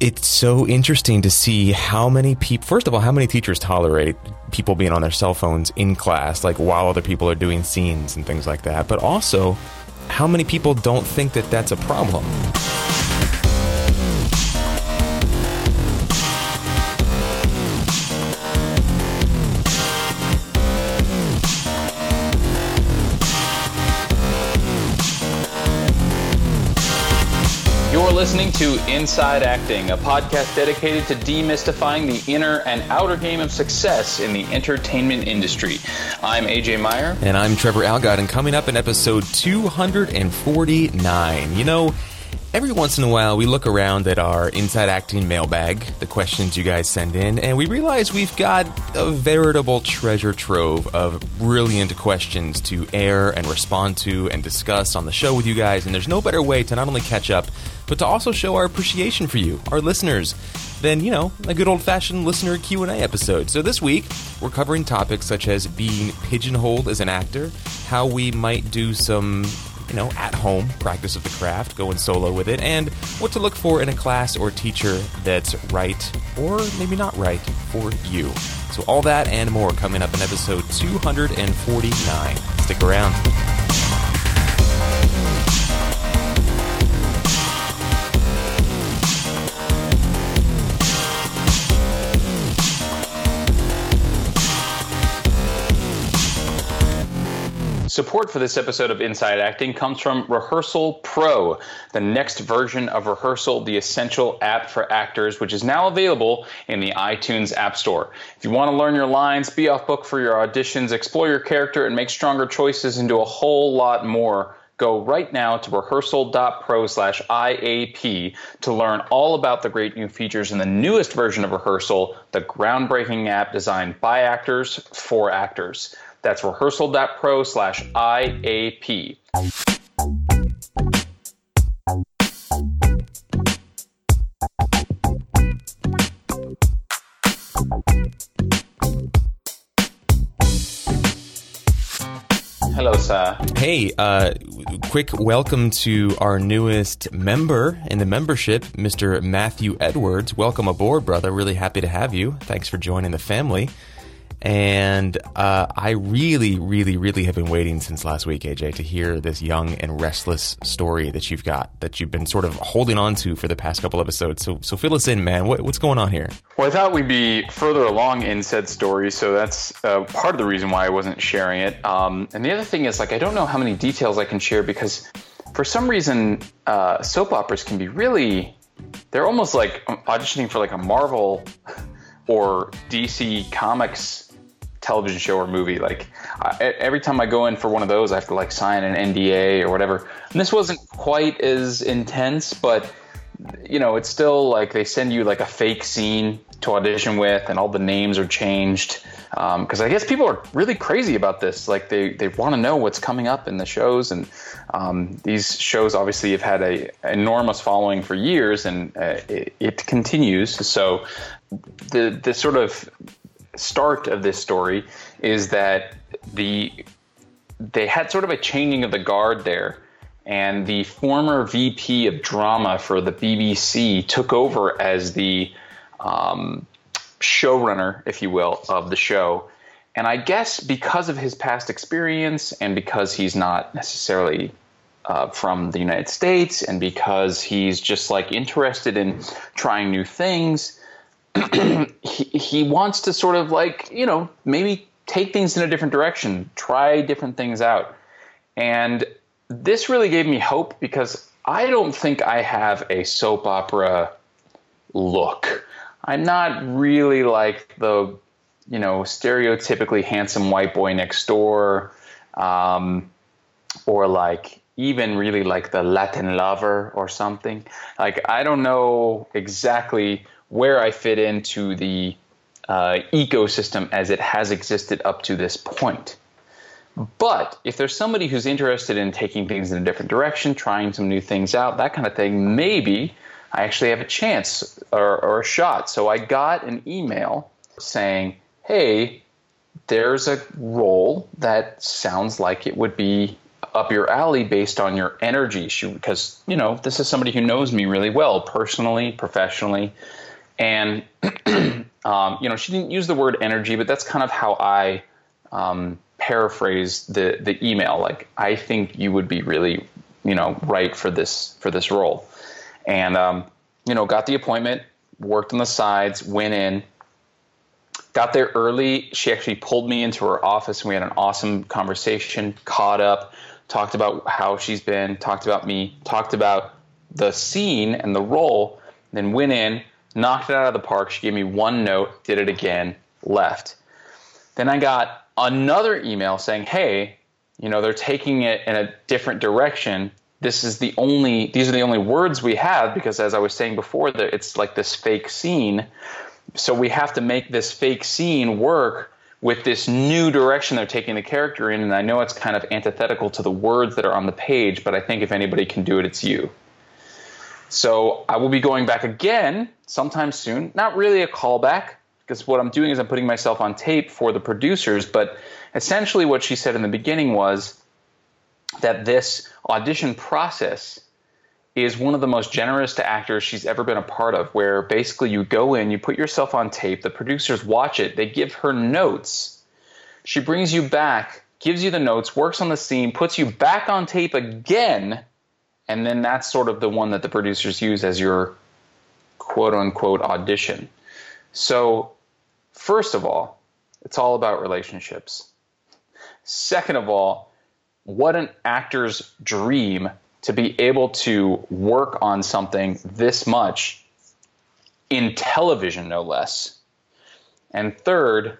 it's so interesting to see how many people first of all how many teachers tolerate people being on their cell phones in class like while other people are doing scenes and things like that but also how many people don't think that that's a problem listening to Inside Acting, a podcast dedicated to demystifying the inner and outer game of success in the entertainment industry. I'm AJ Meyer. And I'm Trevor Algatt, and coming up in episode 249. You know, Every once in a while, we look around at our Inside Acting mailbag, the questions you guys send in, and we realize we've got a veritable treasure trove of brilliant questions to air and respond to and discuss on the show with you guys. And there's no better way to not only catch up, but to also show our appreciation for you, our listeners, than you know a good old-fashioned listener Q&A episode. So this week, we're covering topics such as being pigeonholed as an actor, how we might do some you know, at home practice of the craft, going solo with it, and what to look for in a class or teacher that's right or maybe not right for you. So, all that and more coming up in episode 249. Stick around. Support for this episode of Inside Acting comes from Rehearsal Pro, the next version of Rehearsal, the essential app for actors, which is now available in the iTunes App Store. If you want to learn your lines, be off book for your auditions, explore your character, and make stronger choices, and do a whole lot more, go right now to rehearsal.pro slash IAP to learn all about the great new features in the newest version of Rehearsal, the groundbreaking app designed by actors for actors. That's rehearsal.pro slash IAP. Hello, sir. Hey, uh, quick welcome to our newest member in the membership, Mr. Matthew Edwards. Welcome aboard, brother. Really happy to have you. Thanks for joining the family. And uh, I really, really, really have been waiting since last week, AJ, to hear this young and restless story that you've got, that you've been sort of holding on to for the past couple episodes. So, so fill us in, man. What, what's going on here? Well, I thought we'd be further along in said story, so that's uh, part of the reason why I wasn't sharing it. Um, and the other thing is, like, I don't know how many details I can share because for some reason, uh, soap operas can be really, they're almost like auditioning for like a Marvel or DC Comics television show or movie. Like I, every time I go in for one of those, I have to like sign an NDA or whatever. And this wasn't quite as intense, but you know, it's still like they send you like a fake scene to audition with, and all the names are changed. Because um, I guess people are really crazy about this. Like they, they want to know what's coming up in the shows, and um, these shows obviously have had a enormous following for years, and uh, it, it continues. So the the sort of start of this story is that the they had sort of a changing of the guard there and the former VP of drama for the BBC took over as the um, showrunner, if you will, of the show. And I guess because of his past experience and because he's not necessarily uh, from the United States and because he's just like interested in trying new things, he, he wants to sort of like, you know, maybe take things in a different direction, try different things out. And this really gave me hope because I don't think I have a soap opera look. I'm not really like the, you know, stereotypically handsome white boy next door, um, or like even really like the Latin lover or something. Like, I don't know exactly where I fit into the uh, ecosystem as it has existed up to this point. But if there's somebody who's interested in taking things in a different direction, trying some new things out, that kind of thing, maybe I actually have a chance or, or a shot. So I got an email saying, hey, there's a role that sounds like it would be up your alley based on your energy. Because you know this is somebody who knows me really well, personally, professionally, and um, you know she didn't use the word energy, but that's kind of how I um, paraphrase the the email. Like I think you would be really you know right for this for this role, and um, you know got the appointment, worked on the sides, went in got there early. She actually pulled me into her office and we had an awesome conversation, caught up, talked about how she's been, talked about me, talked about the scene and the role, then went in, knocked it out of the park. She gave me one note, did it again, left. Then I got another email saying, hey, you know, they're taking it in a different direction. This is the only, these are the only words we have because, as I was saying before, it's like this fake scene so we have to make this fake scene work with this new direction they're taking the character in and i know it's kind of antithetical to the words that are on the page but i think if anybody can do it it's you so i will be going back again sometime soon not really a callback because what i'm doing is i'm putting myself on tape for the producers but essentially what she said in the beginning was that this audition process is one of the most generous to actors she's ever been a part of, where basically you go in, you put yourself on tape, the producers watch it, they give her notes. She brings you back, gives you the notes, works on the scene, puts you back on tape again, and then that's sort of the one that the producers use as your quote unquote audition. So, first of all, it's all about relationships. Second of all, what an actor's dream to be able to work on something this much in television, no less. And third,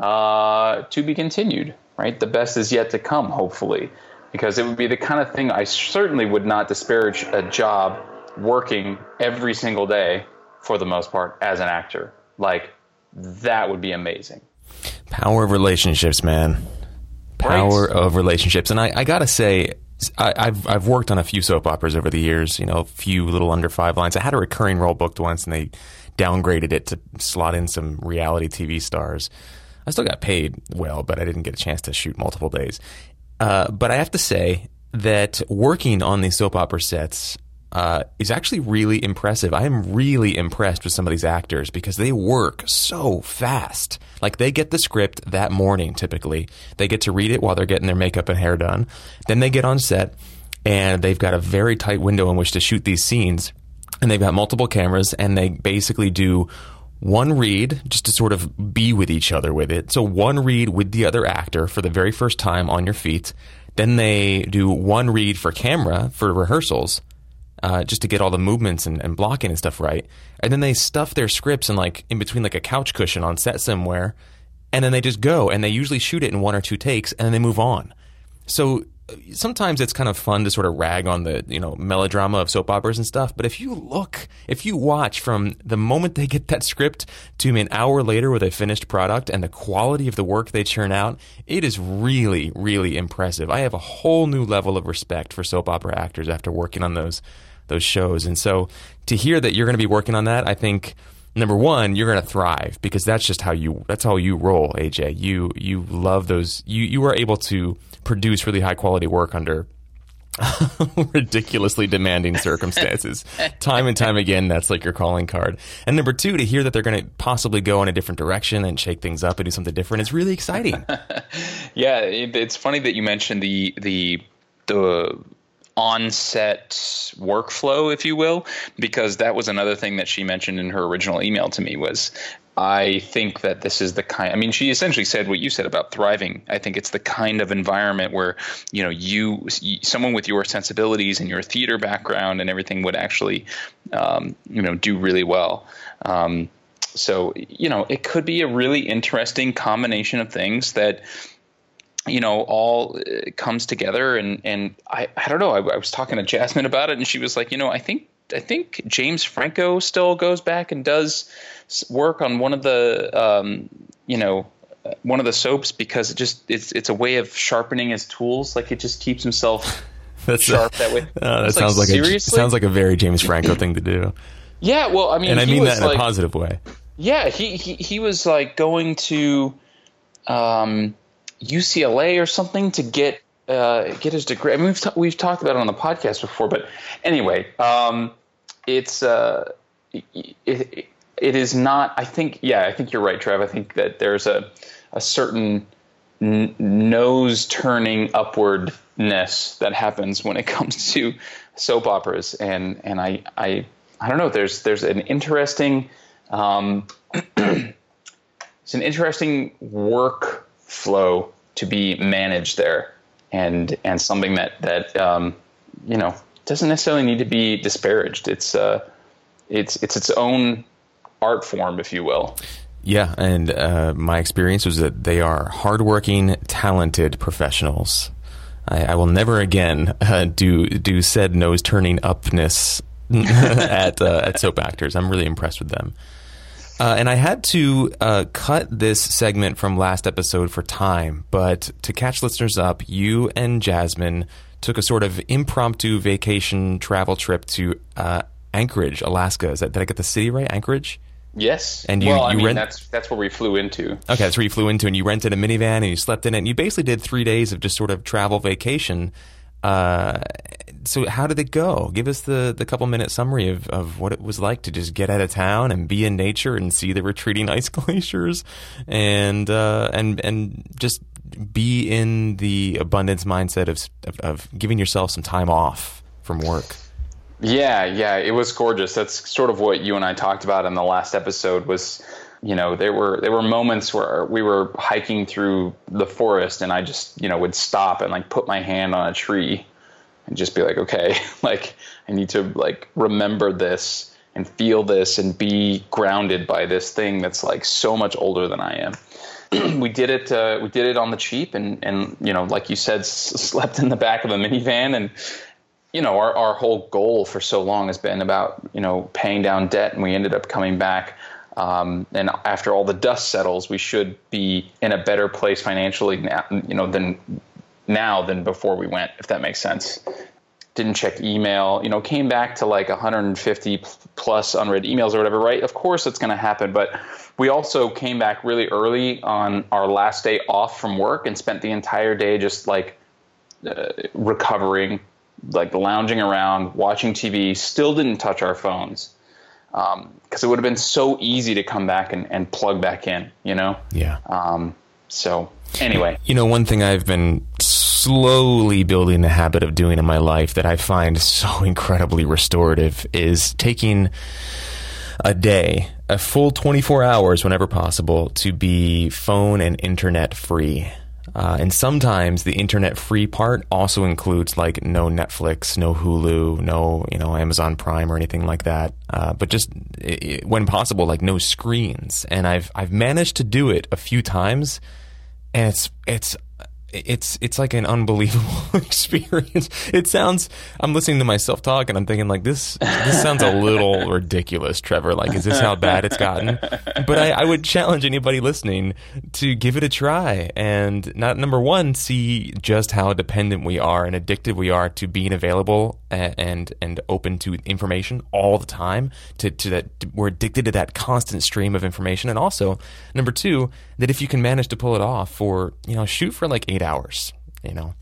uh, to be continued, right? The best is yet to come, hopefully, because it would be the kind of thing I certainly would not disparage a job working every single day for the most part as an actor. Like, that would be amazing. Power of relationships, man. Power right. of relationships. And I, I got to say, I, have I've worked on a few soap operas over the years. You know, a few little under five lines. I had a recurring role booked once, and they downgraded it to slot in some reality TV stars. I still got paid well, but I didn't get a chance to shoot multiple days. Uh, but I have to say that working on these soap opera sets uh, is actually really impressive. I am really impressed with some of these actors because they work so fast. Like they get the script that morning typically. They get to read it while they're getting their makeup and hair done. Then they get on set and they've got a very tight window in which to shoot these scenes. And they've got multiple cameras and they basically do one read just to sort of be with each other with it. So one read with the other actor for the very first time on your feet. Then they do one read for camera for rehearsals uh, just to get all the movements and, and, blocking and stuff right. And then they stuff their scripts in like in between like a couch cushion on set somewhere, and then they just go and they usually shoot it in one or two takes and then they move on. So sometimes it's kind of fun to sort of rag on the you know melodrama of soap operas and stuff but if you look if you watch from the moment they get that script to an hour later with a finished product and the quality of the work they churn out it is really really impressive i have a whole new level of respect for soap opera actors after working on those those shows. And so to hear that you're going to be working on that, I think number one, you're going to thrive because that's just how you that's how you roll, AJ. You you love those. You you are able to produce really high quality work under ridiculously demanding circumstances. time and time again, that's like your calling card. And number two, to hear that they're going to possibly go in a different direction and shake things up and do something different is really exciting. yeah, it's funny that you mentioned the the the on-set workflow, if you will, because that was another thing that she mentioned in her original email to me was I think that this is the kind I mean she essentially said what you said about thriving. I think it's the kind of environment where, you know, you someone with your sensibilities and your theater background and everything would actually um, you know, do really well. Um, so, you know, it could be a really interesting combination of things that you know, all uh, comes together. And, and I, I don't know, I, I was talking to Jasmine about it and she was like, you know, I think, I think James Franco still goes back and does work on one of the, um, you know, uh, one of the soaps because it just it's it's a way of sharpening his tools. Like it just keeps himself That's sharp a, that way. Uh, that sounds like, like a sounds like a very James Franco thing to do. Yeah, well, I mean, and I mean that in like, a positive way. Yeah, he, he he was like going to, um, UCLA or something to get uh, get his degree. I mean, we've t- we've talked about it on the podcast before, but anyway, um, it's uh, it, it, is not. I think yeah, I think you're right, Trev. I think that there's a a certain n- nose turning upwardness that happens when it comes to soap operas, and and I I I don't know. There's there's an interesting um, it's an interesting workflow to be managed there, and and something that that um, you know doesn't necessarily need to be disparaged. It's uh, it's it's its own art form, if you will. Yeah, and uh, my experience was that they are hardworking, talented professionals. I, I will never again uh, do do said nose turning upness at uh, at soap actors. I'm really impressed with them. Uh, and I had to uh, cut this segment from last episode for time, but to catch listeners up, you and Jasmine took a sort of impromptu vacation travel trip to uh, Anchorage, Alaska. Is that did I get the city right? Anchorage. Yes. And you, well, I you mean, rent- that's that's where we flew into. Okay, that's where you flew into, and you rented a minivan and you slept in it. And you basically did three days of just sort of travel vacation. Uh, so, how did it go? Give us the, the couple minute summary of, of what it was like to just get out of town and be in nature and see the retreating ice glaciers, and uh, and and just be in the abundance mindset of, of of giving yourself some time off from work. Yeah, yeah, it was gorgeous. That's sort of what you and I talked about in the last episode was, you know, there were there were moments where we were hiking through the forest and I just, you know, would stop and like put my hand on a tree and just be like, okay, like I need to like remember this and feel this and be grounded by this thing that's like so much older than I am. we did it. Uh, we did it on the cheap, and and you know, like you said, s- slept in the back of a minivan, and you know, our, our whole goal for so long has been about, you know, paying down debt and we ended up coming back. Um, and after all the dust settles, we should be in a better place financially now, you know, than now than before we went, if that makes sense. Didn't check email, you know, came back to like 150 plus unread emails or whatever, right? Of course it's going to happen. But we also came back really early on our last day off from work and spent the entire day just like uh, recovering, like lounging around, watching TV, still didn't touch our phones. Because um, it would have been so easy to come back and, and plug back in, you know? Yeah. Um, so, anyway. You know, one thing I've been slowly building the habit of doing in my life that I find so incredibly restorative is taking a day, a full 24 hours whenever possible, to be phone and internet free. Uh, and sometimes the internet free part also includes like no Netflix, no Hulu, no you know Amazon Prime or anything like that. Uh, but just i when possible, like no screens. And I've I've managed to do it a few times, and it's it's it's it's like an unbelievable experience. It sounds. I'm listening to myself talk, and I'm thinking like this. This sounds a little ridiculous, Trevor. Like, is this how bad it's gotten? But I, I would challenge anybody listening to give it a try, and not number one, see just how dependent we are and addicted we are to being available and and, and open to information all the time. To to that, we're addicted to that constant stream of information, and also number two, that if you can manage to pull it off for you know shoot for like eight hours. You know,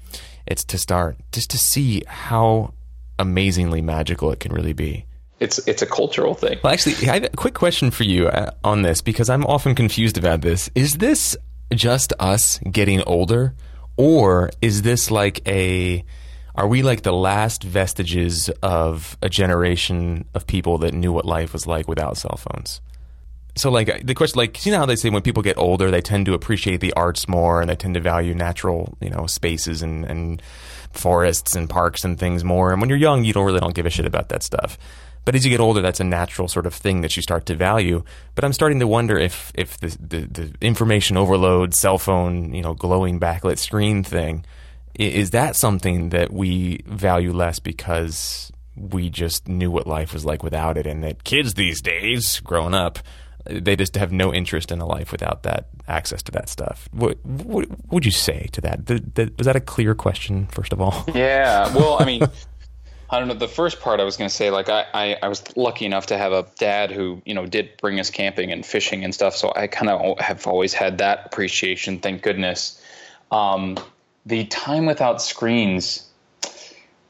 it's to start just to see how amazingly magical it can really be. It's it's a cultural thing. Well, actually, I have a quick question for you uh, on this because I'm often confused about this. Is this just us getting older, or is this like a are we like the last vestiges of a generation of people that knew what life was like without cell phones? So like uh, the question like you know how they say when people get older they tend to appreciate the arts more and they tend to value natural you know spaces and, and forests and parks and things more. And when you're young you don't really don't give a shit about that stuff. But as you get older that's a natural sort of thing that you start to value. But i'm starting to wonder if if the the, the information overload cell phone you know glowing backlit screen thing is that something that we value less because we just knew what life was like without it and that kids these days growing up they just have no interest in a life without that access to that stuff. What, what, would you say to that? The, the, was that a clear question, first of all? Yeah. Well, I mean, I don't know. The first part I was going to say, like, I, I, I, was lucky enough to have a dad who, you know, did bring us camping and fishing and stuff. So I kind of have always had that appreciation, thank goodness. Um, the time without screens,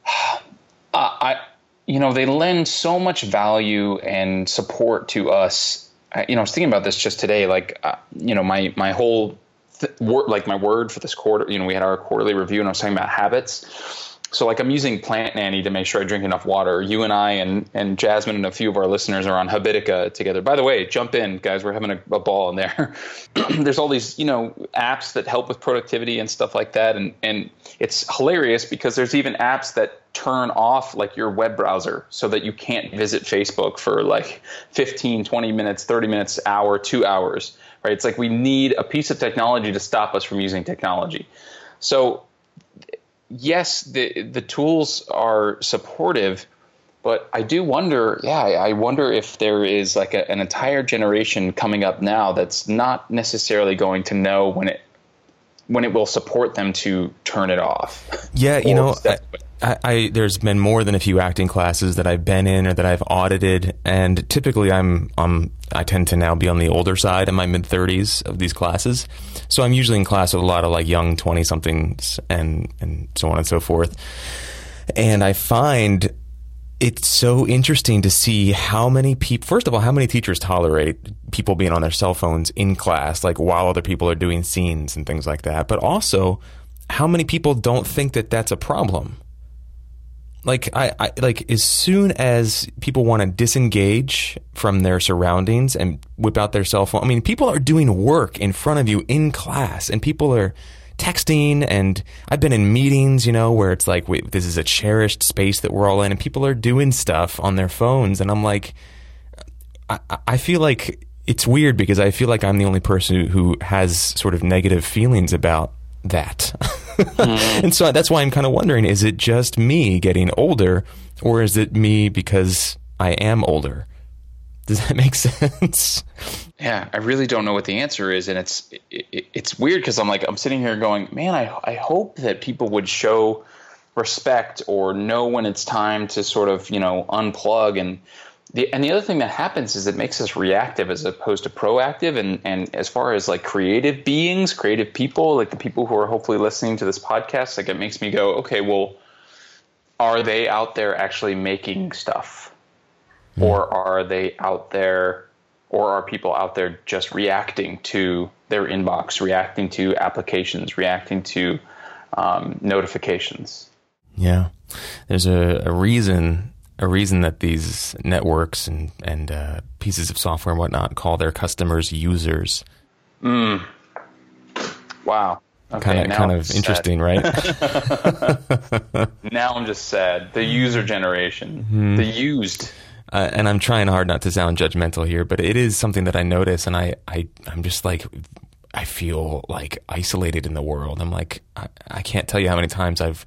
I, you know, they lend so much value and support to us. You know, I was thinking about this just today. Like, uh, you know, my my whole th- like my word for this quarter. You know, we had our quarterly review, and I was talking about habits so like I'm using Plant Nanny to make sure I drink enough water. You and I and and Jasmine and a few of our listeners are on Habitica together. By the way, jump in, guys. We're having a, a ball in there. There's all these you know apps that help with productivity and stuff like that, and and it's hilarious because there's even apps that turn off like your web browser so that you can't visit Facebook for like 15, 20 minutes, 30 minutes, hour, two hours. Right? It's like we need a piece of technology to stop us from using technology. So yes, the the tools are supportive, but I do wonder. Yeah, I wonder if there is like a, an entire generation coming up now that's not necessarily going to know when it when it will support them to turn it off. Yeah, you know. I, I, there's been more than a few acting classes that I've been in or that I've audited, and typically I'm um I tend to now be on the older side in my mid 30s of these classes, so I'm usually in class with a lot of like young 20 somethings and and so on and so forth, and I find it's so interesting to see how many people first of all how many teachers tolerate people being on their cell phones in class like while other people are doing scenes and things like that. But also how many people don't think that that's a problem like I, I like as soon as people want to disengage from their surroundings and whip out their cell phone. I mean, people are doing work in front of you in class, and people are texting. And I've been in meetings, you know, where it's like this is a cherished space that we're all in, and people are doing stuff on their phones, and I'm like, I, I feel like it's weird because I feel like I'm the only person who has sort of negative feelings about that. mm. and so that's why I'm kind of wondering is it just me getting older or is it me because I am older? Does that make sense? Yeah, I really don't know what the answer is, and it's it, it's weird because I'm like I'm sitting here going, man, I I hope that people would show respect or know when it's time to sort of you know unplug and the, and the other thing that happens is it makes us reactive as opposed to proactive. And, and as far as like creative beings, creative people, like the people who are hopefully listening to this podcast, like it makes me go, okay, well, are they out there actually making stuff? Mm. Or are they out there, or are people out there just reacting to their inbox, reacting to applications, reacting to um, notifications? Yeah. There's a, a reason a reason that these networks and and uh, pieces of software and whatnot call their customers users. Mm. Wow. Okay, kind of kind of interesting, right? now I'm just sad. The user generation, mm-hmm. the used. Uh, and I'm trying hard not to sound judgmental here, but it is something that I notice, and I, I I'm just like I feel like isolated in the world. I'm like I, I can't tell you how many times I've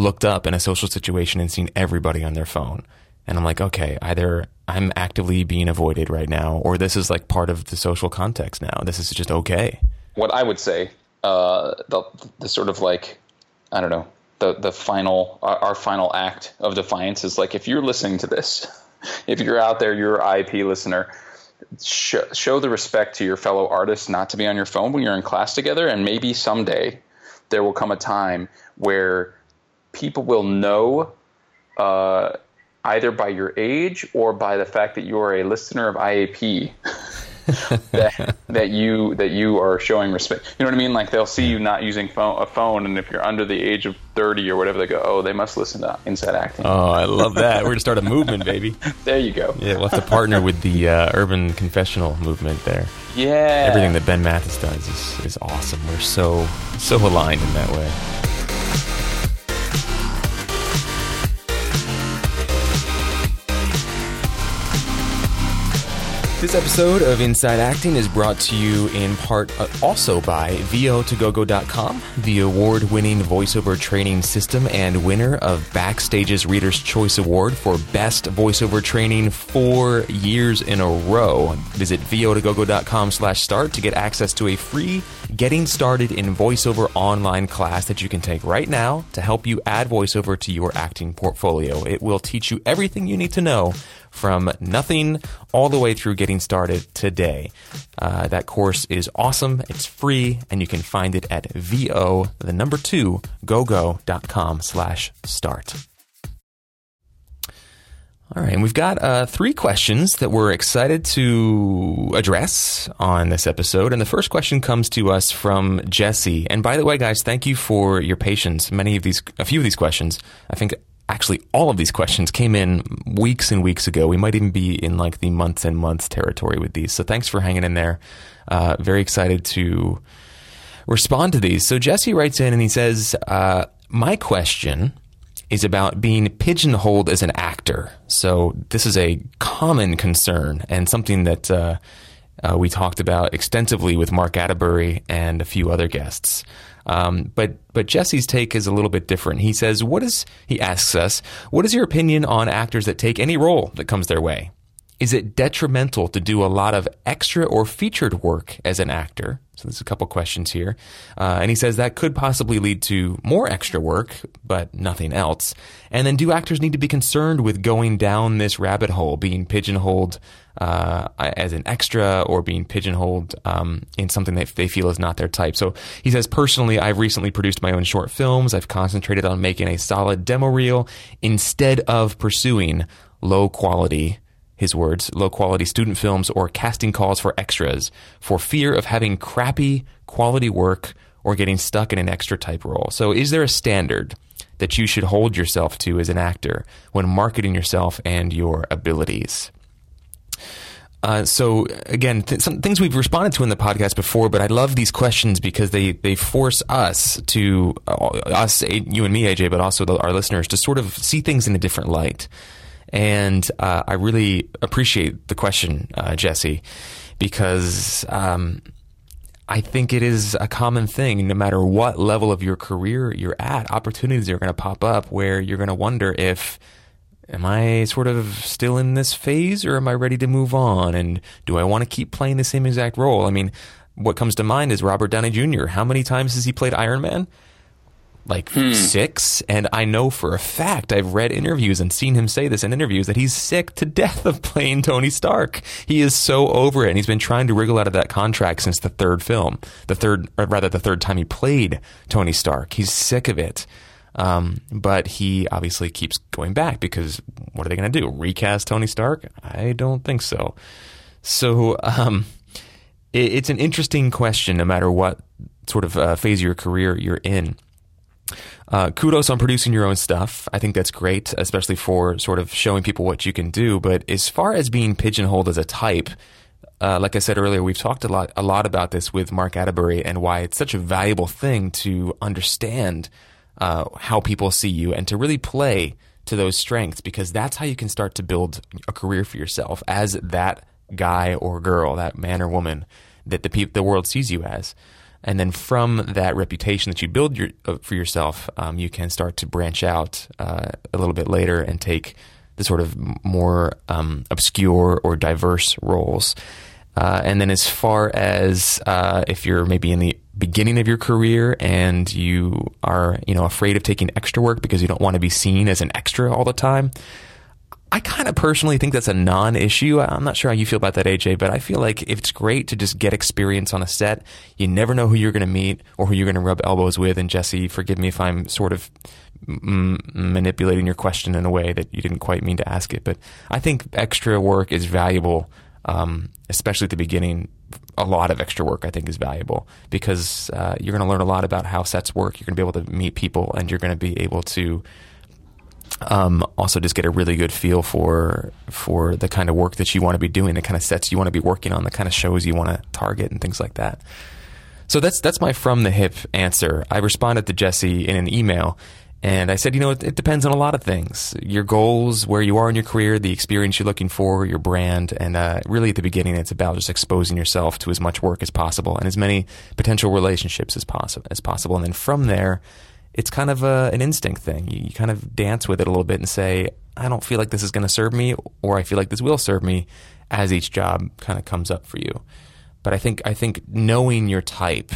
looked up in a social situation and seen everybody on their phone. And I'm like, okay, either I'm actively being avoided right now, or this is like part of the social context now. This is just okay. What I would say, uh, the, the sort of like, I don't know, the, the final, our, our final act of defiance is like, if you're listening to this, if you're out there, you're an IP listener, show, show the respect to your fellow artists not to be on your phone when you're in class together. And maybe someday there will come a time where people will know uh, either by your age or by the fact that you are a listener of IAP. that, that you that you are showing respect. You know what I mean? Like they'll see you not using phone, a phone, and if you're under the age of thirty or whatever, they go, "Oh, they must listen to Inside Acting." Oh, I love that. We're gonna start a movement, baby. there you go. Yeah, we'll have to partner with the uh, Urban Confessional movement there. Yeah, everything that Ben Mathis does is, is awesome. We're so so aligned in that way. This episode of Inside Acting is brought to you in part uh, also by VO2GoGo.com, the award winning voiceover training system and winner of Backstage's Reader's Choice Award for Best Voiceover Training four years in a row. Visit VO2GoGo.com slash start to get access to a free Getting Started in VoiceOver online class that you can take right now to help you add VoiceOver to your acting portfolio. It will teach you everything you need to know from nothing all the way through getting started today. Uh, that course is awesome. It's free, and you can find it at vo the number two gogo.com slash start. All right, and we've got uh, three questions that we're excited to address on this episode. And the first question comes to us from Jesse. And by the way, guys, thank you for your patience. Many of these, a few of these questions, I think actually all of these questions came in weeks and weeks ago. We might even be in like the months and months territory with these. So thanks for hanging in there. Uh, very excited to respond to these. So Jesse writes in and he says, uh, My question is about being pigeonholed as an actor. So this is a common concern and something that uh, uh, we talked about extensively with Mark Atterbury and a few other guests. Um, but but Jesse's take is a little bit different. He says, "What is?" He asks us, "What is your opinion on actors that take any role that comes their way? Is it detrimental to do a lot of extra or featured work as an actor? So there's a couple questions here. Uh, and he says that could possibly lead to more extra work, but nothing else. And then do actors need to be concerned with going down this rabbit hole, being pigeonholed uh, as an extra or being pigeonholed um, in something that they feel is not their type? So he says, personally, I've recently produced my own short films. I've concentrated on making a solid demo reel instead of pursuing low quality his words, low quality student films or casting calls for extras for fear of having crappy quality work or getting stuck in an extra type role. So, is there a standard that you should hold yourself to as an actor when marketing yourself and your abilities? Uh, so again, th- some things we've responded to in the podcast before, but I love these questions because they they force us to uh, us, you and me, AJ, but also the, our listeners to sort of see things in a different light. And uh, I really appreciate the question, uh, Jesse, because um, I think it is a common thing. No matter what level of your career you're at, opportunities are going to pop up where you're going to wonder if, am I sort of still in this phase or am I ready to move on? And do I want to keep playing the same exact role? I mean, what comes to mind is Robert Downey Jr. How many times has he played Iron Man? Like hmm. six. And I know for a fact, I've read interviews and seen him say this in interviews that he's sick to death of playing Tony Stark. He is so over it. And he's been trying to wriggle out of that contract since the third film, the third, or rather, the third time he played Tony Stark. He's sick of it. Um, but he obviously keeps going back because what are they going to do? Recast Tony Stark? I don't think so. So, um, it, it's an interesting question no matter what sort of uh, phase of your career you're in. Uh, kudos on producing your own stuff. I think that's great, especially for sort of showing people what you can do. But as far as being pigeonholed as a type, uh, like I said earlier, we've talked a lot, a lot about this with Mark Atterbury and why it's such a valuable thing to understand uh, how people see you and to really play to those strengths because that's how you can start to build a career for yourself as that guy or girl, that man or woman that the pe- the world sees you as and then from that reputation that you build your, uh, for yourself, um, you can start to branch out uh, a little bit later and take the sort of more um, obscure or diverse roles. Uh, and then, as far as uh, if you're maybe in the beginning of your career and you are, you know, afraid of taking extra work because you don't want to be seen as an extra all the time, I kind of personally think that's a non issue. I'm not sure how you feel about that, AJ, but I feel like it's great to just get experience on a set. You never know who you're going to meet or who you're going to rub elbows with. And Jesse, forgive me if I'm sort of m- manipulating your question in a way that you didn't quite mean to ask it, but I think extra work is valuable, um, especially at the beginning. A lot of extra work, I think, is valuable because uh, you're going to learn a lot about how sets work. You're going to be able to meet people and you're going to be able to um, also just get a really good feel for for the kind of work that you want to be doing, the kind of sets you want to be working on, the kind of shows you want to target, and things like that. So that's that's my from the hip answer. I responded to Jesse in an email, and I said, you know, it, it, depends on a lot of things: your goals, where you are in your career, the experience you're looking for, your brand, and uh, really at the beginning, it's about just exposing yourself to as much work as possible and as many potential relationships as possible as possible, and then from there it's kind of a, an instinct thing. You, you, kind of dance with it a little bit and say, I don't feel like this is going to serve me, or I feel like this will serve me as each job kind of comes up for you. But I think I think knowing your type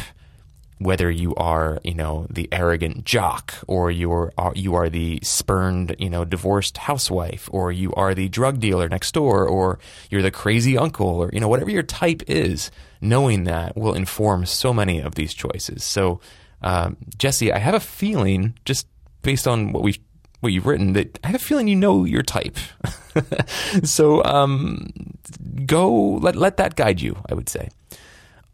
whether you are, you know, the arrogant jock or you are, uh, you are the spurned, you know, divorced housewife or you are the drug dealer next door or you're the crazy uncle or, you know, whatever your type is, knowing that will inform so many of these choices. So, um, Jesse, I have a feeling, just based on what we've what you've written, that I have a feeling you know your type. so um, go let let that guide you. I would say.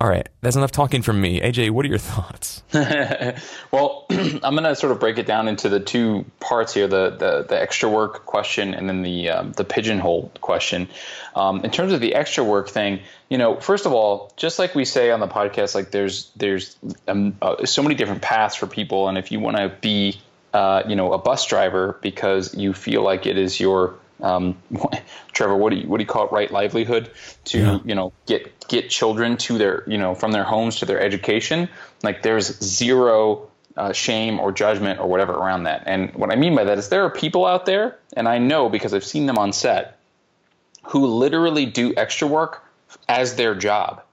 All right, that's enough talking from me. AJ, what are your thoughts? well, I'm going to sort of break it down into the two parts here: the the, the extra work question, and then the um, the pigeonhole question. Um, in terms of the extra work thing, you know, first of all, just like we say on the podcast, like there's there's um, uh, so many different paths for people, and if you want to be, uh, you know, a bus driver because you feel like it is your um, Trevor, what do you what do you call it? Right livelihood to yeah. you know get get children to their you know from their homes to their education. Like there's zero uh, shame or judgment or whatever around that. And what I mean by that is there are people out there, and I know because I've seen them on set, who literally do extra work as their job,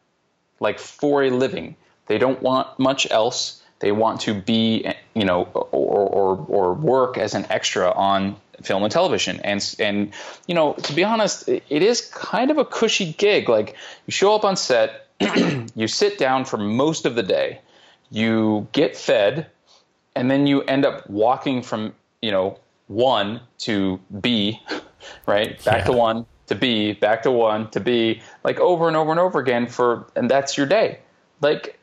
like for a living. They don't want much else. They want to be, you know, or, or, or work as an extra on film and television. And and you know, to be honest, it is kind of a cushy gig. Like you show up on set, you sit down for most of the day, you get fed, and then you end up walking from you know one to B, right? Back yeah. to one to B, back to one to B, like over and over and over again for, and that's your day like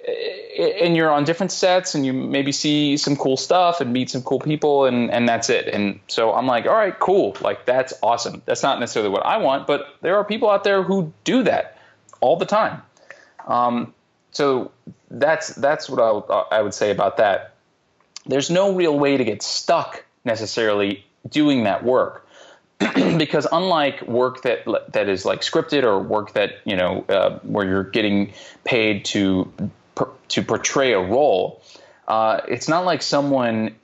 and you're on different sets and you maybe see some cool stuff and meet some cool people and and that's it. And so i'm like all right cool. Like that's awesome. That's not necessarily what i want but there are people out there who do that all the time. Um, so that's that's what I, I would say about that. There's no real way to get stuck necessarily doing that work. Because unlike work that that is like scripted or work that you know uh, where you're getting paid to to portray a role, uh, it's not like someone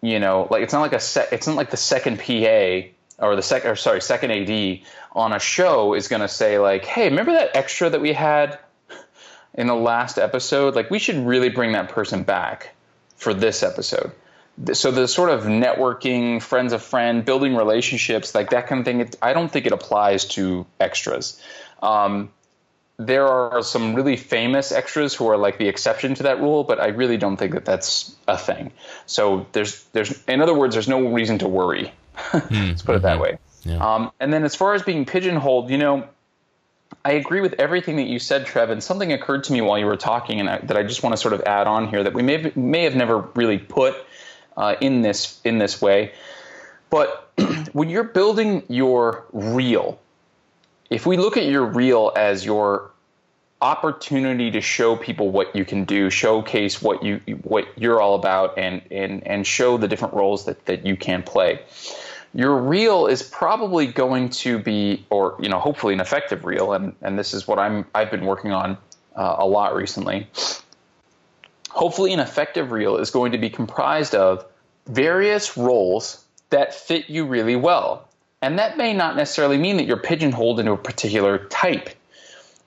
you know like it's not like a se- it's not like the second PA or the second or sorry second AD on a show is going to say like hey remember that extra that we had in the last episode like we should really bring that person back for this episode so the sort of networking, friends of friend, building relationships, like that kind of thing. It, I don't think it applies to extras. Um, there are some really famous extras who are like the exception to that rule, but I really don't think that that's a thing. So there's there's in other words, there's no reason to worry. Let's put it that mm-hmm. way. Yeah. Um, and then as far as being pigeonholed, you know, I agree with everything that you said, Trev. And something occurred to me while you were talking, and I, that I just want to sort of add on here that we may may have never really put uh, in this in this way. But when you're building your reel, if we look at your reel as your opportunity to show people what you can do, showcase what you what you're all about, and and and show the different roles that that you can play. Your reel is probably going to be, or you know, hopefully an effective reel, and and this is what I'm I've been working on uh, a lot recently hopefully an effective reel is going to be comprised of various roles that fit you really well. And that may not necessarily mean that you're pigeonholed into a particular type.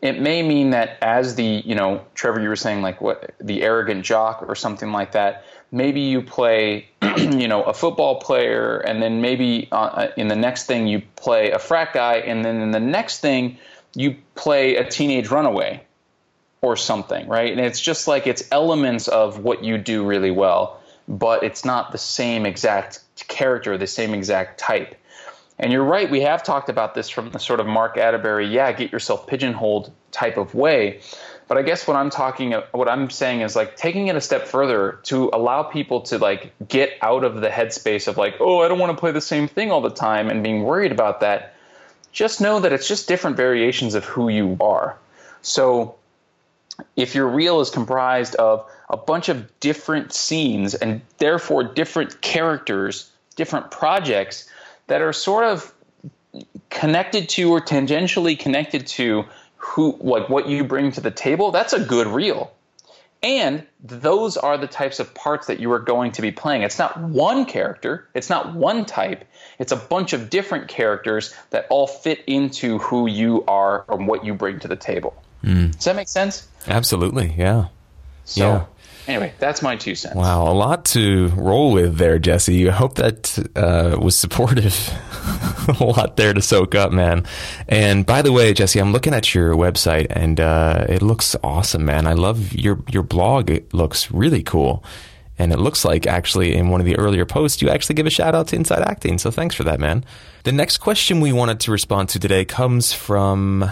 It may mean that as the, you know, Trevor, you were saying like what the arrogant jock or something like that. Maybe you play, you know, a football player, and then maybe uh, in the next thing you play a frat guy, and then in the next thing you play a teenage runaway or something, right? And it's just like it's elements of what you do really well, but it's not the same exact character, the same exact type. And you're right, we have talked about this from the sort of Mark Atterbury, yeah, get yourself pigeonholed type of way. But I guess what I'm talking, what I'm saying is like taking it a step further to allow people to like get out of the headspace of like, oh, I don't want to play the same thing all the time and being worried about that. Just know that it's just different variations of who you are. So if your reel is comprised of a bunch of different scenes and therefore different characters, different projects that are sort of connected to or tangentially connected to who like what you bring to the table, that's a good reel. And those are the types of parts that you are going to be playing. It's not one character, it's not one type, it's a bunch of different characters that all fit into who you are and what you bring to the table. Mm. Does that make sense? Absolutely, yeah. So Yeah. Anyway, that's my two cents. Wow, a lot to roll with there, Jesse. I hope that uh, was supportive. a lot there to soak up, man. And by the way, Jesse, I'm looking at your website, and uh, it looks awesome, man. I love your your blog. It looks really cool. And it looks like actually in one of the earlier posts, you actually give a shout out to Inside Acting. So thanks for that, man. The next question we wanted to respond to today comes from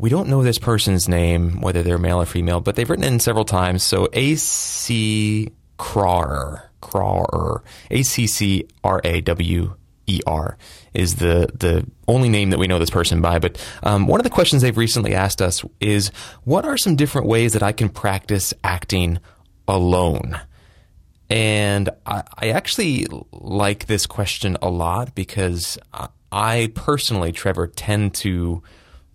we don't know this person's name, whether they're male or female, but they've written in several times. So A.C. Crawer, Crawer, A C C R A W E R is the the only name that we know this person by. But um, one of the questions they've recently asked us is, what are some different ways that I can practice acting alone? And I, I actually like this question a lot because I personally, Trevor, tend to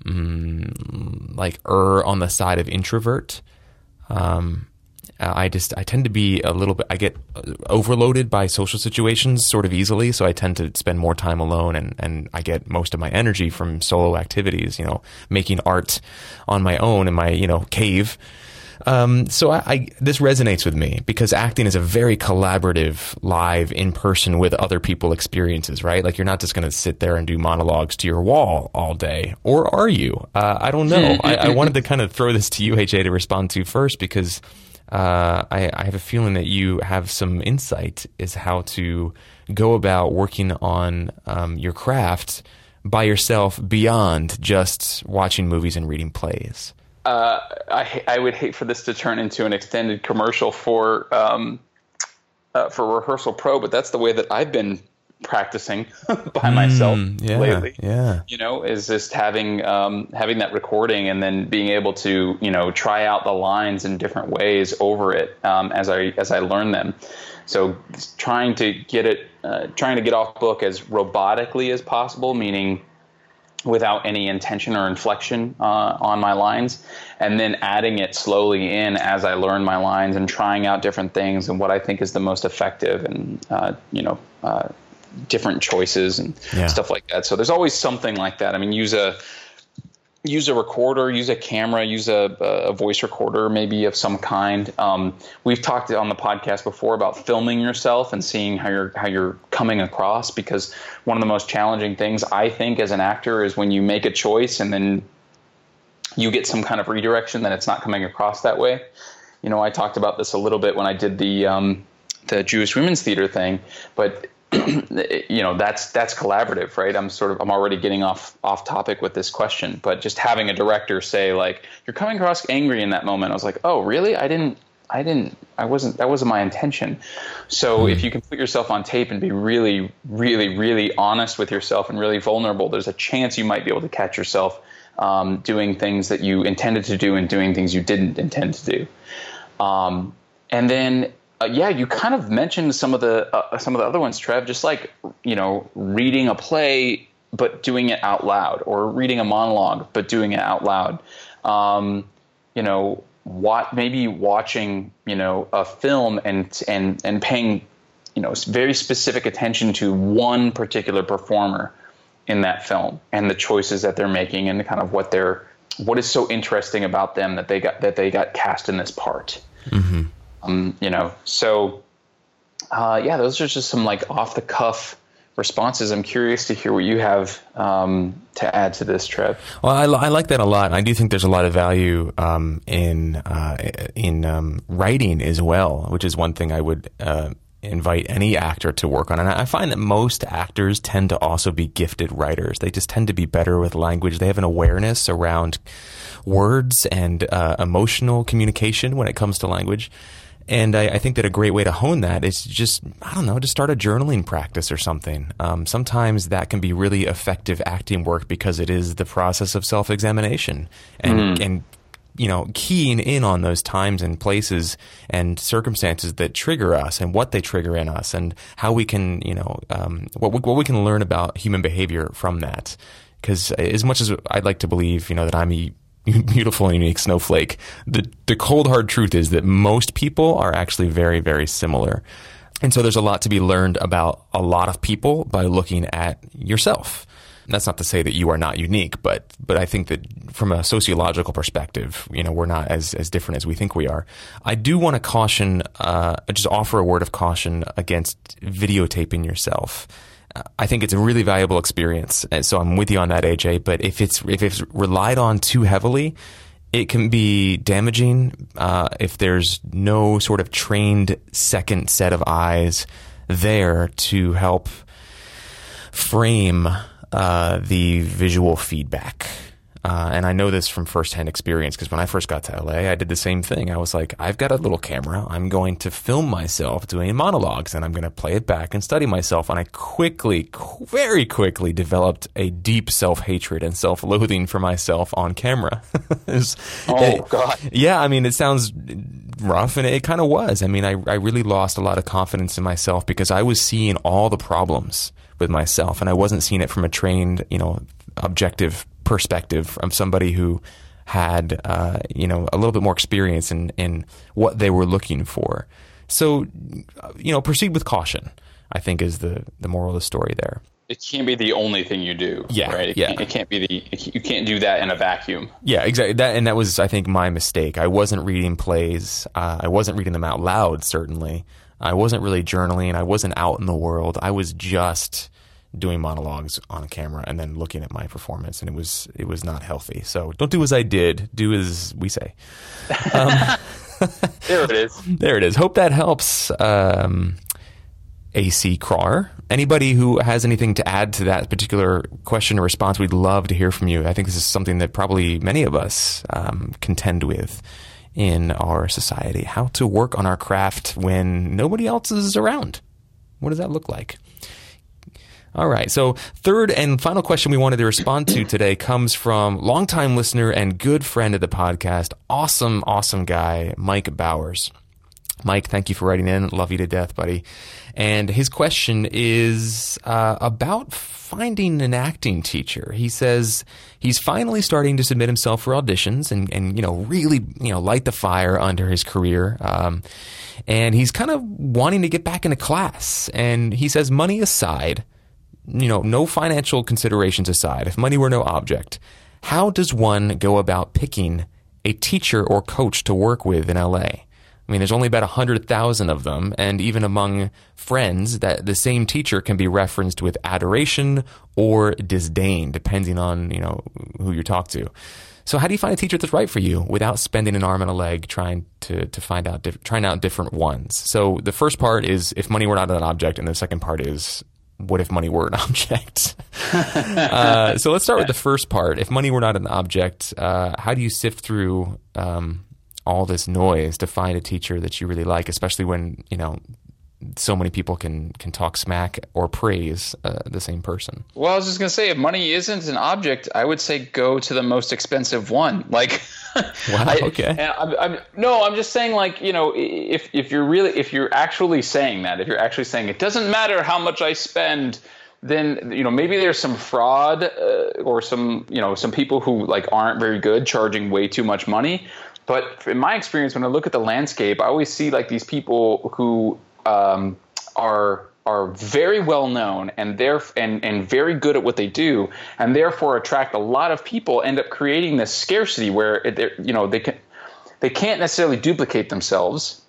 mm, like err on the side of introvert. Um, I just I tend to be a little bit I get overloaded by social situations sort of easily, so I tend to spend more time alone, and and I get most of my energy from solo activities. You know, making art on my own in my you know cave. Um, so I, I this resonates with me because acting is a very collaborative, live, in person with other people experiences, right? Like you're not just going to sit there and do monologues to your wall all day, or are you? Uh, I don't know. I, I wanted to kind of throw this to you, AJ, to respond to first because uh, I, I have a feeling that you have some insight as how to go about working on um, your craft by yourself beyond just watching movies and reading plays. Uh, I I would hate for this to turn into an extended commercial for um, uh, for Rehearsal Pro, but that's the way that I've been practicing by myself Mm, yeah, lately. yeah. You know, is just having um, having that recording and then being able to you know try out the lines in different ways over it um, as I as I learn them. So trying to get it, uh, trying to get off book as robotically as possible, meaning without any intention or inflection uh, on my lines, and then adding it slowly in as I learn my lines and trying out different things and what I think is the most effective and uh, you know uh, different choices and Yeah. stuff like that. So there's always something like that. I mean, use a use a recorder, use a camera, use a, a voice recorder, maybe of some kind. Um, we've talked on the podcast before about filming yourself and seeing how you're how you're coming across. Because one of the most challenging things I think as an actor is when you make a choice and then you get some kind of redirection that it's not coming across that way. You know, I talked about this a little bit when I did the um, the Jewish Women's Theater thing, but you know that's that's collaborative, right? I'm sort of I'm already getting off off topic with this question, but just having a director say like you're coming across angry in that moment, I was like, oh really? I didn't. I didn't. I wasn't. That wasn't my intention. So if you can put yourself on tape and be really, really, really honest with yourself and really vulnerable, there's a chance you might be able to catch yourself um, doing things that you intended to do and doing things you didn't intend to do. Um, and then, uh, yeah, you kind of mentioned some of the uh, some of the other ones, Trev. Just like you know, reading a play but doing it out loud, or reading a monologue but doing it out loud. Um, you know, what maybe watching you know a film and and and paying you know very specific attention to one particular performer in that film and the choices that they're making and kind of what they're what is so interesting about them that they got that they got cast in this part. Um, you know, so uh, yeah, those are just some like off the cuff responses. I'm curious to hear what you have um, to add to this, Trev. Well, I, I like that a lot. I do think there's a lot of value um, in uh, in um, writing as well, which is one thing I would uh, invite any actor to work on. And I find that most actors tend to also be gifted writers. They just tend to be better with language. They have an awareness around words and uh, emotional communication when it comes to language. And I, I think that a great way to hone that is just, I don't know, to start a journaling practice or something. Um, sometimes that can be really effective acting work because it is the process of self examination and, and, you know, keying in on those times and places and circumstances that trigger us and what they trigger in us and how we can, you know, um, what, we, what we can learn about human behavior from that. Because as much as I'd like to believe, you know, that I'm a beautiful and unique snowflake. The the cold hard truth is that most people are actually very very similar. And so there's a lot to be learned about a lot of people by looking at yourself. That's not to say that you are not unique, but but I think that from a sociological perspective, you know, we're not as as different as we think we are. I do want to caution, uh, just offer a word of caution against videotaping yourself. I think it's a really valuable experience, and so I'm with you on that, AJ. But if it's if it's relied on too heavily, it can be damaging uh, if there's no sort of trained second set of eyes there to help frame uh, the visual feedback. Uh, and I know this from firsthand experience because when I first got to LA, I did the same thing. I was like, I've got a little camera. I'm going to film myself doing monologues and I'm going to play it back and study myself. And I quickly, very quickly developed a deep self hatred and self loathing for myself on camera. was, oh, it, God. Yeah, I mean, it sounds rough and it, it kind of was. I mean, I, I really lost a lot of confidence in myself because I was seeing all the problems with myself and I wasn't seeing it from a trained, you know, objective perspective from somebody who had uh, you know a little bit more experience in in what they were looking for. So you know, proceed with caution. I think is the the moral of the story there. It can't be the only thing you do. Yeah, right. It yeah. Can't, it can't be the. You can't do that in a vacuum. Yeah, exactly. That and that was I think my mistake. I wasn't reading plays. Uh, I wasn't reading them out loud. Certainly, I wasn't really journaling. I wasn't out in the world. I was just doing monologues on a camera and then looking at my performance, and it was it was not healthy. So don't do as I did. Do as we say. Um, there it is. There it is. Hope that helps. Um, AC Crar. Anybody who has anything to add to that particular question or response, we'd love to hear from you. I think this is something that probably many of us um, contend with in our society. How to work on our craft when nobody else is around. What does that look like? All right. So, third and final question we wanted to respond to today comes from longtime listener and good friend of the podcast, awesome, awesome guy, Mike Bowers. Mike, thank you for writing in. Love you to death, buddy. And his question is uh, about finding an acting teacher. He says he's finally starting to submit himself for auditions and, and you know really you know light the fire under his career. Um, and he's kind of wanting to get back into class. And he says, money aside, you know, no financial considerations aside, if money were no object, how does one go about picking a teacher or coach to work with in LA? I mean, there's only about 100,000 of them, and even among friends, that the same teacher can be referenced with adoration or disdain, depending on, you know, who you talk to. So how do you find a teacher that's right for you without spending an arm and a leg trying to, to find out, trying out different ones? So the first part is if money were not an object, and the second part is what if money were an object? uh, so let's start with the first part. If money were not an object, uh, how do you sift through um, all this noise to find a teacher that you really like, especially when you know so many people can can talk smack or praise uh, the same person. Well, I was just gonna say, if money isn't an object, I would say go to the most expensive one. Like, wow, I, okay. I'm, I'm, no, I'm just saying, like, you know, if if you're really, if you're actually saying that, if you're actually saying it doesn't matter how much I spend. Then you know maybe there's some fraud uh, or some you know some people who like aren't very good charging way too much money. But in my experience, when I look at the landscape, I always see like these people who um, are are very well known and they're and, and very good at what they do and therefore attract a lot of people end up creating this scarcity where you know they can they can't necessarily duplicate themselves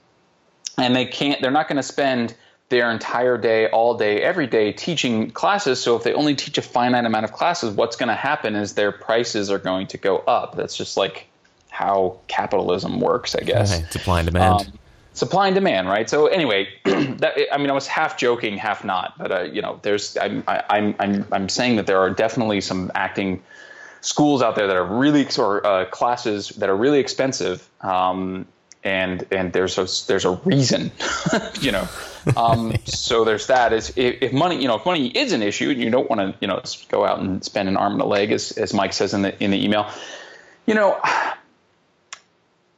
and they can't they're not going to spend their entire day all day every day teaching classes. So if they only teach a finite amount of classes what's going to happen is their prices are going to go up. That's just like how capitalism works i guess. Okay. supply and demand. Um, supply and demand, right? So anyway, that, I mean, I was half joking, half not, but uh, you know, there's I'm I'm I'm I'm saying that there are definitely some acting schools out there that are really or uh, classes that are really expensive, um, and and there's a there's a reason, you know. Um, so there's that. Is if, if, money, you know, if money is an issue, and you don't want to, you know, go out and spend an arm and a leg, as as Mike says in the in the email, you know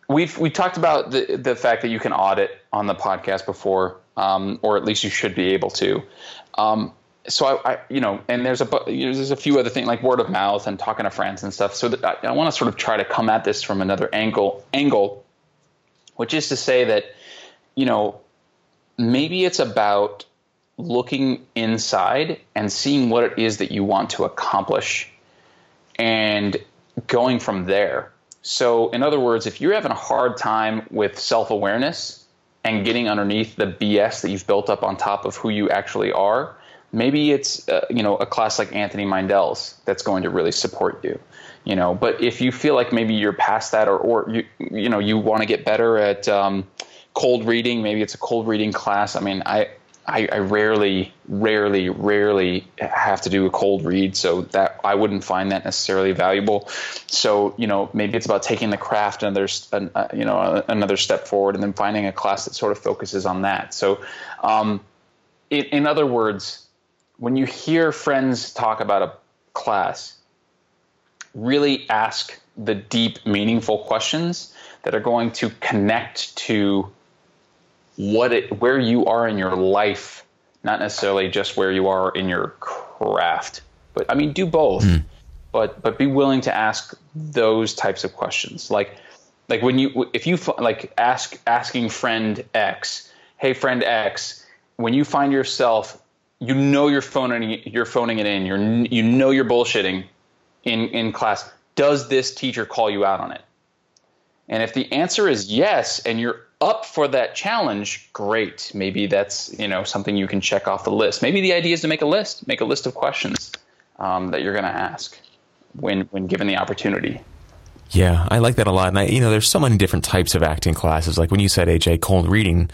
we've we talked about the the fact that you can audit on the podcast before, um, or at least you should be able to. Um, so I, I, you know, and there's a there's a few other things like word of mouth and talking to friends and stuff. So I, I want to sort of try to come at this from another angle angle, which is to say that, you know, maybe it's about looking inside and seeing what it is that you want to accomplish and going from there. So, in other words, if you're having a hard time with self awareness and getting underneath the BS that you've built up on top of who you actually are, maybe it's uh, you know a class like Anthony Meindl's that's going to really support you. You know, but if you feel like maybe you're past that, or or you you know you want to get better at um, cold reading, maybe it's a cold reading class. I mean, I I, I, rarely, rarely, rarely have to do a cold read, so that I wouldn't find that necessarily valuable. So you know, maybe it's about taking the craft another, uh, you know, another step forward, and then finding a class that sort of focuses on that. So, um, in, in other words, when you hear friends talk about a class, really ask the deep, meaningful questions that are going to connect to what it where you are in your life, not necessarily just where you are in your craft. But I mean, do both. Mm. But but be willing to ask those types of questions. Like like when you if you like ask asking friend X, hey friend X, when you find yourself, you know you're phoning you're phoning it in. You're you know you're bullshitting in in class. Does this teacher call you out on it? And if the answer is yes, and you're up for that challenge, great. Maybe that's you know something you can check off the list. Maybe the idea is to make a list, make a list of questions um, that you're going to ask when when given the opportunity. Yeah, I like that a lot. And I, you know, there's so many different types of acting classes. Like when you said AJ cold reading,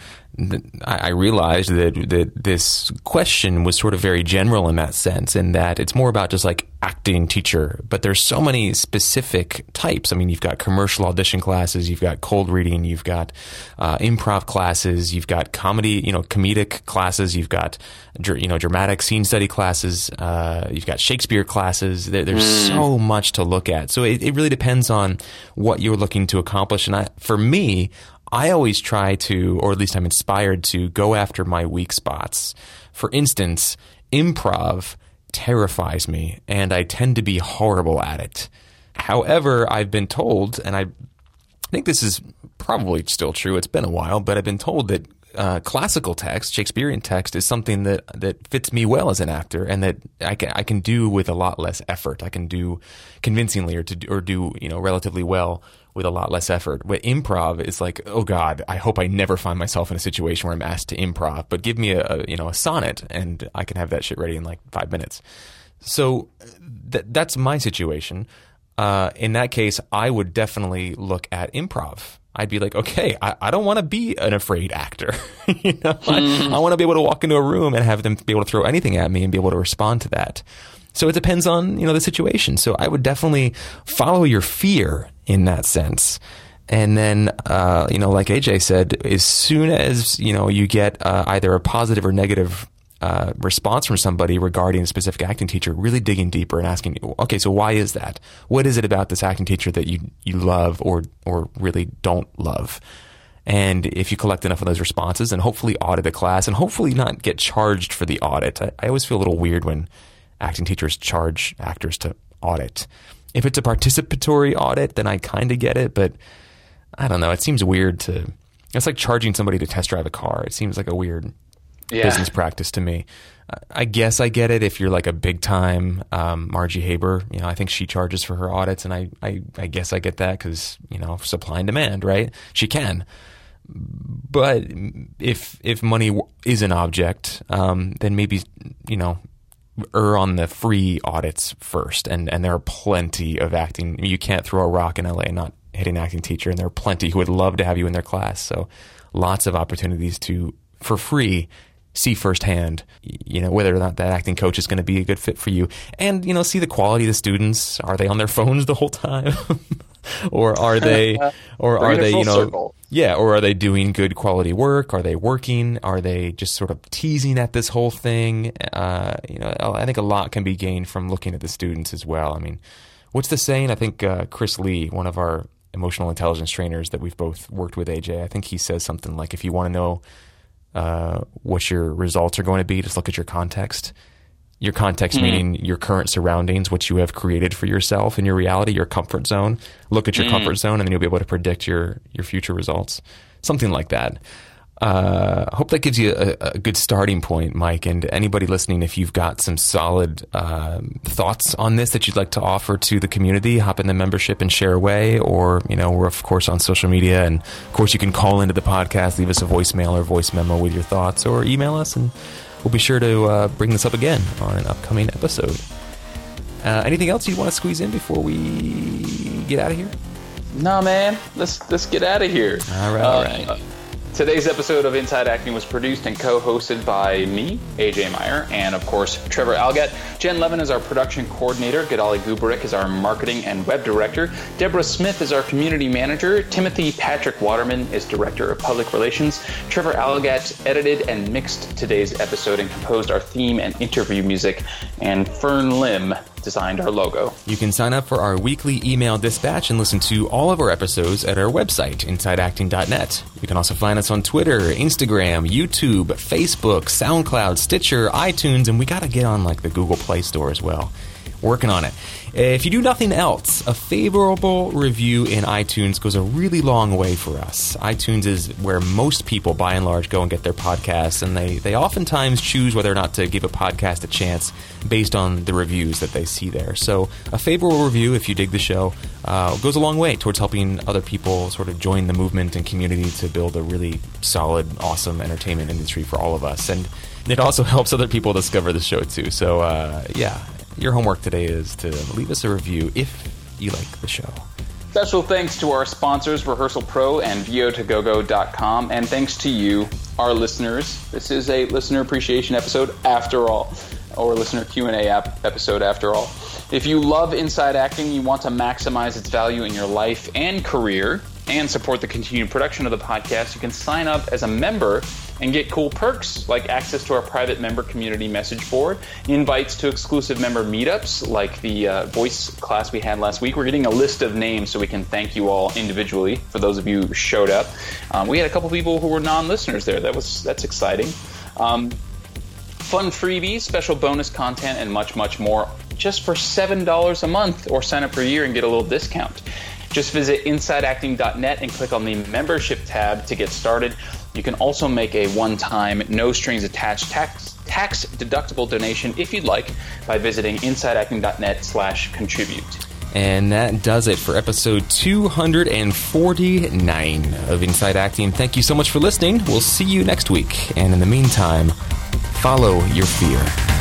I realized that that this question was sort of very general in that sense, in that it's more about just like acting teacher. But there's so many specific types. I mean, you've got commercial audition classes, you've got cold reading, you've got uh, improv classes, you've got comedy, you know, comedic classes, you've got you know dramatic scene study classes, uh, you've got Shakespeare classes. There, there's mm. so much to look at. So it, it really depends on what you're looking to accomplish. And I, for me, I always try to, or at least I'm inspired to, go after my weak spots. For instance, improv terrifies me, and I tend to be horrible at it. However, I've been told, and I think this is probably still true, it's been a while, but I've been told that uh, classical text, Shakespearean text, is something that that fits me well as an actor, and that I can I can do with a lot less effort. I can do convincingly, or to or do you know relatively well with a lot less effort. But improv is like, oh God, I hope I never find myself in a situation where I'm asked to improv. But give me a, a you know a sonnet, and I can have that shit ready in like five minutes. So th- that's my situation. Uh, in that case, I would definitely look at improv I'd be like, okay, I, I don't want to be an afraid actor. you know. I, hmm. I want to be able to walk into a room and have them be able to throw anything at me and be able to respond to that. So it depends on you know the situation. So I would definitely follow your fear in that sense. And then, uh, you know, like AJ said, as soon as you know you get uh, either a positive or negative uh, response from somebody regarding a specific acting teacher, really digging deeper and asking, okay, so why is that? What is it about this acting teacher that you you love or or really don't love? And if you collect enough of those responses, and hopefully audit a class, and hopefully not get charged for the audit. I, I always feel a little weird when acting teachers charge actors to audit. If it's a participatory audit, then I kind of get it, but I don't know. It seems weird to. It's like charging somebody to test drive a car. It seems like a weird yeah. business practice to me. I guess I get it if you're like a big time um, Margie Haber. You know, I think she charges for her audits, and I, I, I guess I get that because you know supply and demand, right? She can. But if if money is an object, um, then maybe you know err on the free audits first, and and there are plenty of acting. You can't throw a rock in LA and not hit an acting teacher, and there are plenty who would love to have you in their class. So lots of opportunities to for free see firsthand, you know, whether or not that acting coach is going to be a good fit for you. And, you know, see the quality of the students. Are they on their phones the whole time? or are they, or are they, you know, circle. yeah, or are they doing good quality work? Are they working? Are they just sort of teasing at this whole thing? Uh, you know, I think a lot can be gained from looking at the students as well. I mean, what's the saying? I think uh, Chris Lee, one of our emotional intelligence trainers that we've both worked with, AJ, I think he says something like, if you want to know uh, what your results are going to be. Just look at your context. Your context, mm meaning your current surroundings, what you have created for yourself in your reality, your comfort zone. Look at your mm comfort zone, and then you'll be able to predict your your future results. Something like that. Uh, I hope that gives you a, a, good starting point, Mike. And anybody listening, if you've got some solid um, thoughts on this that you'd like to offer to the community, hop in the membership and share away. Or, you know, we're, of course, on social media. And, of course, you can call into the podcast, leave us a voicemail or voice memo with your thoughts, or email us. And we'll be sure to uh, bring this up again on an upcoming episode. Uh, anything else you want to squeeze in before we get out of here? No, man. Let's let's get out of here. All right. All right. Today's episode of Inside Acting was produced and co-hosted by me, AJ Meyer, and of course Trevor Algatt. Jen Levin is our production coordinator. Gadali Gubarik is our marketing and web director. Deborah Smith is our community manager. Timothy Patrick Waterman is director of public relations. Trevor Algatt edited and mixed today's episode and composed our theme and interview music. And Fern Lim designed our logo. You can sign up for our weekly email dispatch and listen to all of our episodes at our website, insideacting.net. You can also find us on Twitter, Instagram, YouTube, Facebook, SoundCloud, Stitcher, iTunes, and we got to get on like the Google Play Store as well. Working on it. If you do nothing else, a favorable review in iTunes goes a really long way for us. iTunes is where most people, by and large, go and get their podcasts, and they, they oftentimes choose whether or not to give a podcast a chance based on the reviews that they see there. So, a favorable review, if you dig the show, uh, goes a long way towards helping other people sort of join the movement and community to build a really solid, awesome entertainment industry for all of us. And it also helps other people discover the show, too. So, uh, yeah, your homework today is to leave us a review if you like the show. Special thanks to our sponsors, Rehearsal Pro and VO2GoGo.com, and thanks to you, our listeners. This is a listener appreciation episode after all, or listener Q&A episode after all. If you love Inside Acting, you want to maximize its value in your life and career, and support the continued production of the podcast, you can sign up as a member and get cool perks like access to our private member community message board, invites to exclusive member meetups like the uh, voice class we had last week. We're getting a list of names so we can thank you all individually for those of you who showed up. Um, we had a couple people who were non-listeners there. That was that's exciting. Um, fun freebies, special bonus content, and much, much more just for $7 a month or sign up a year and get a little discount. Just visit insideacting.net and click on the membership tab to get started. You can also make a one time, no strings attached tax, tax deductible donation if you'd like by visiting insideacting.net slash contribute. And that does it for episode 249 of Inside Acting. Thank you so much for listening. We'll see you next week. And in the meantime, follow your fear.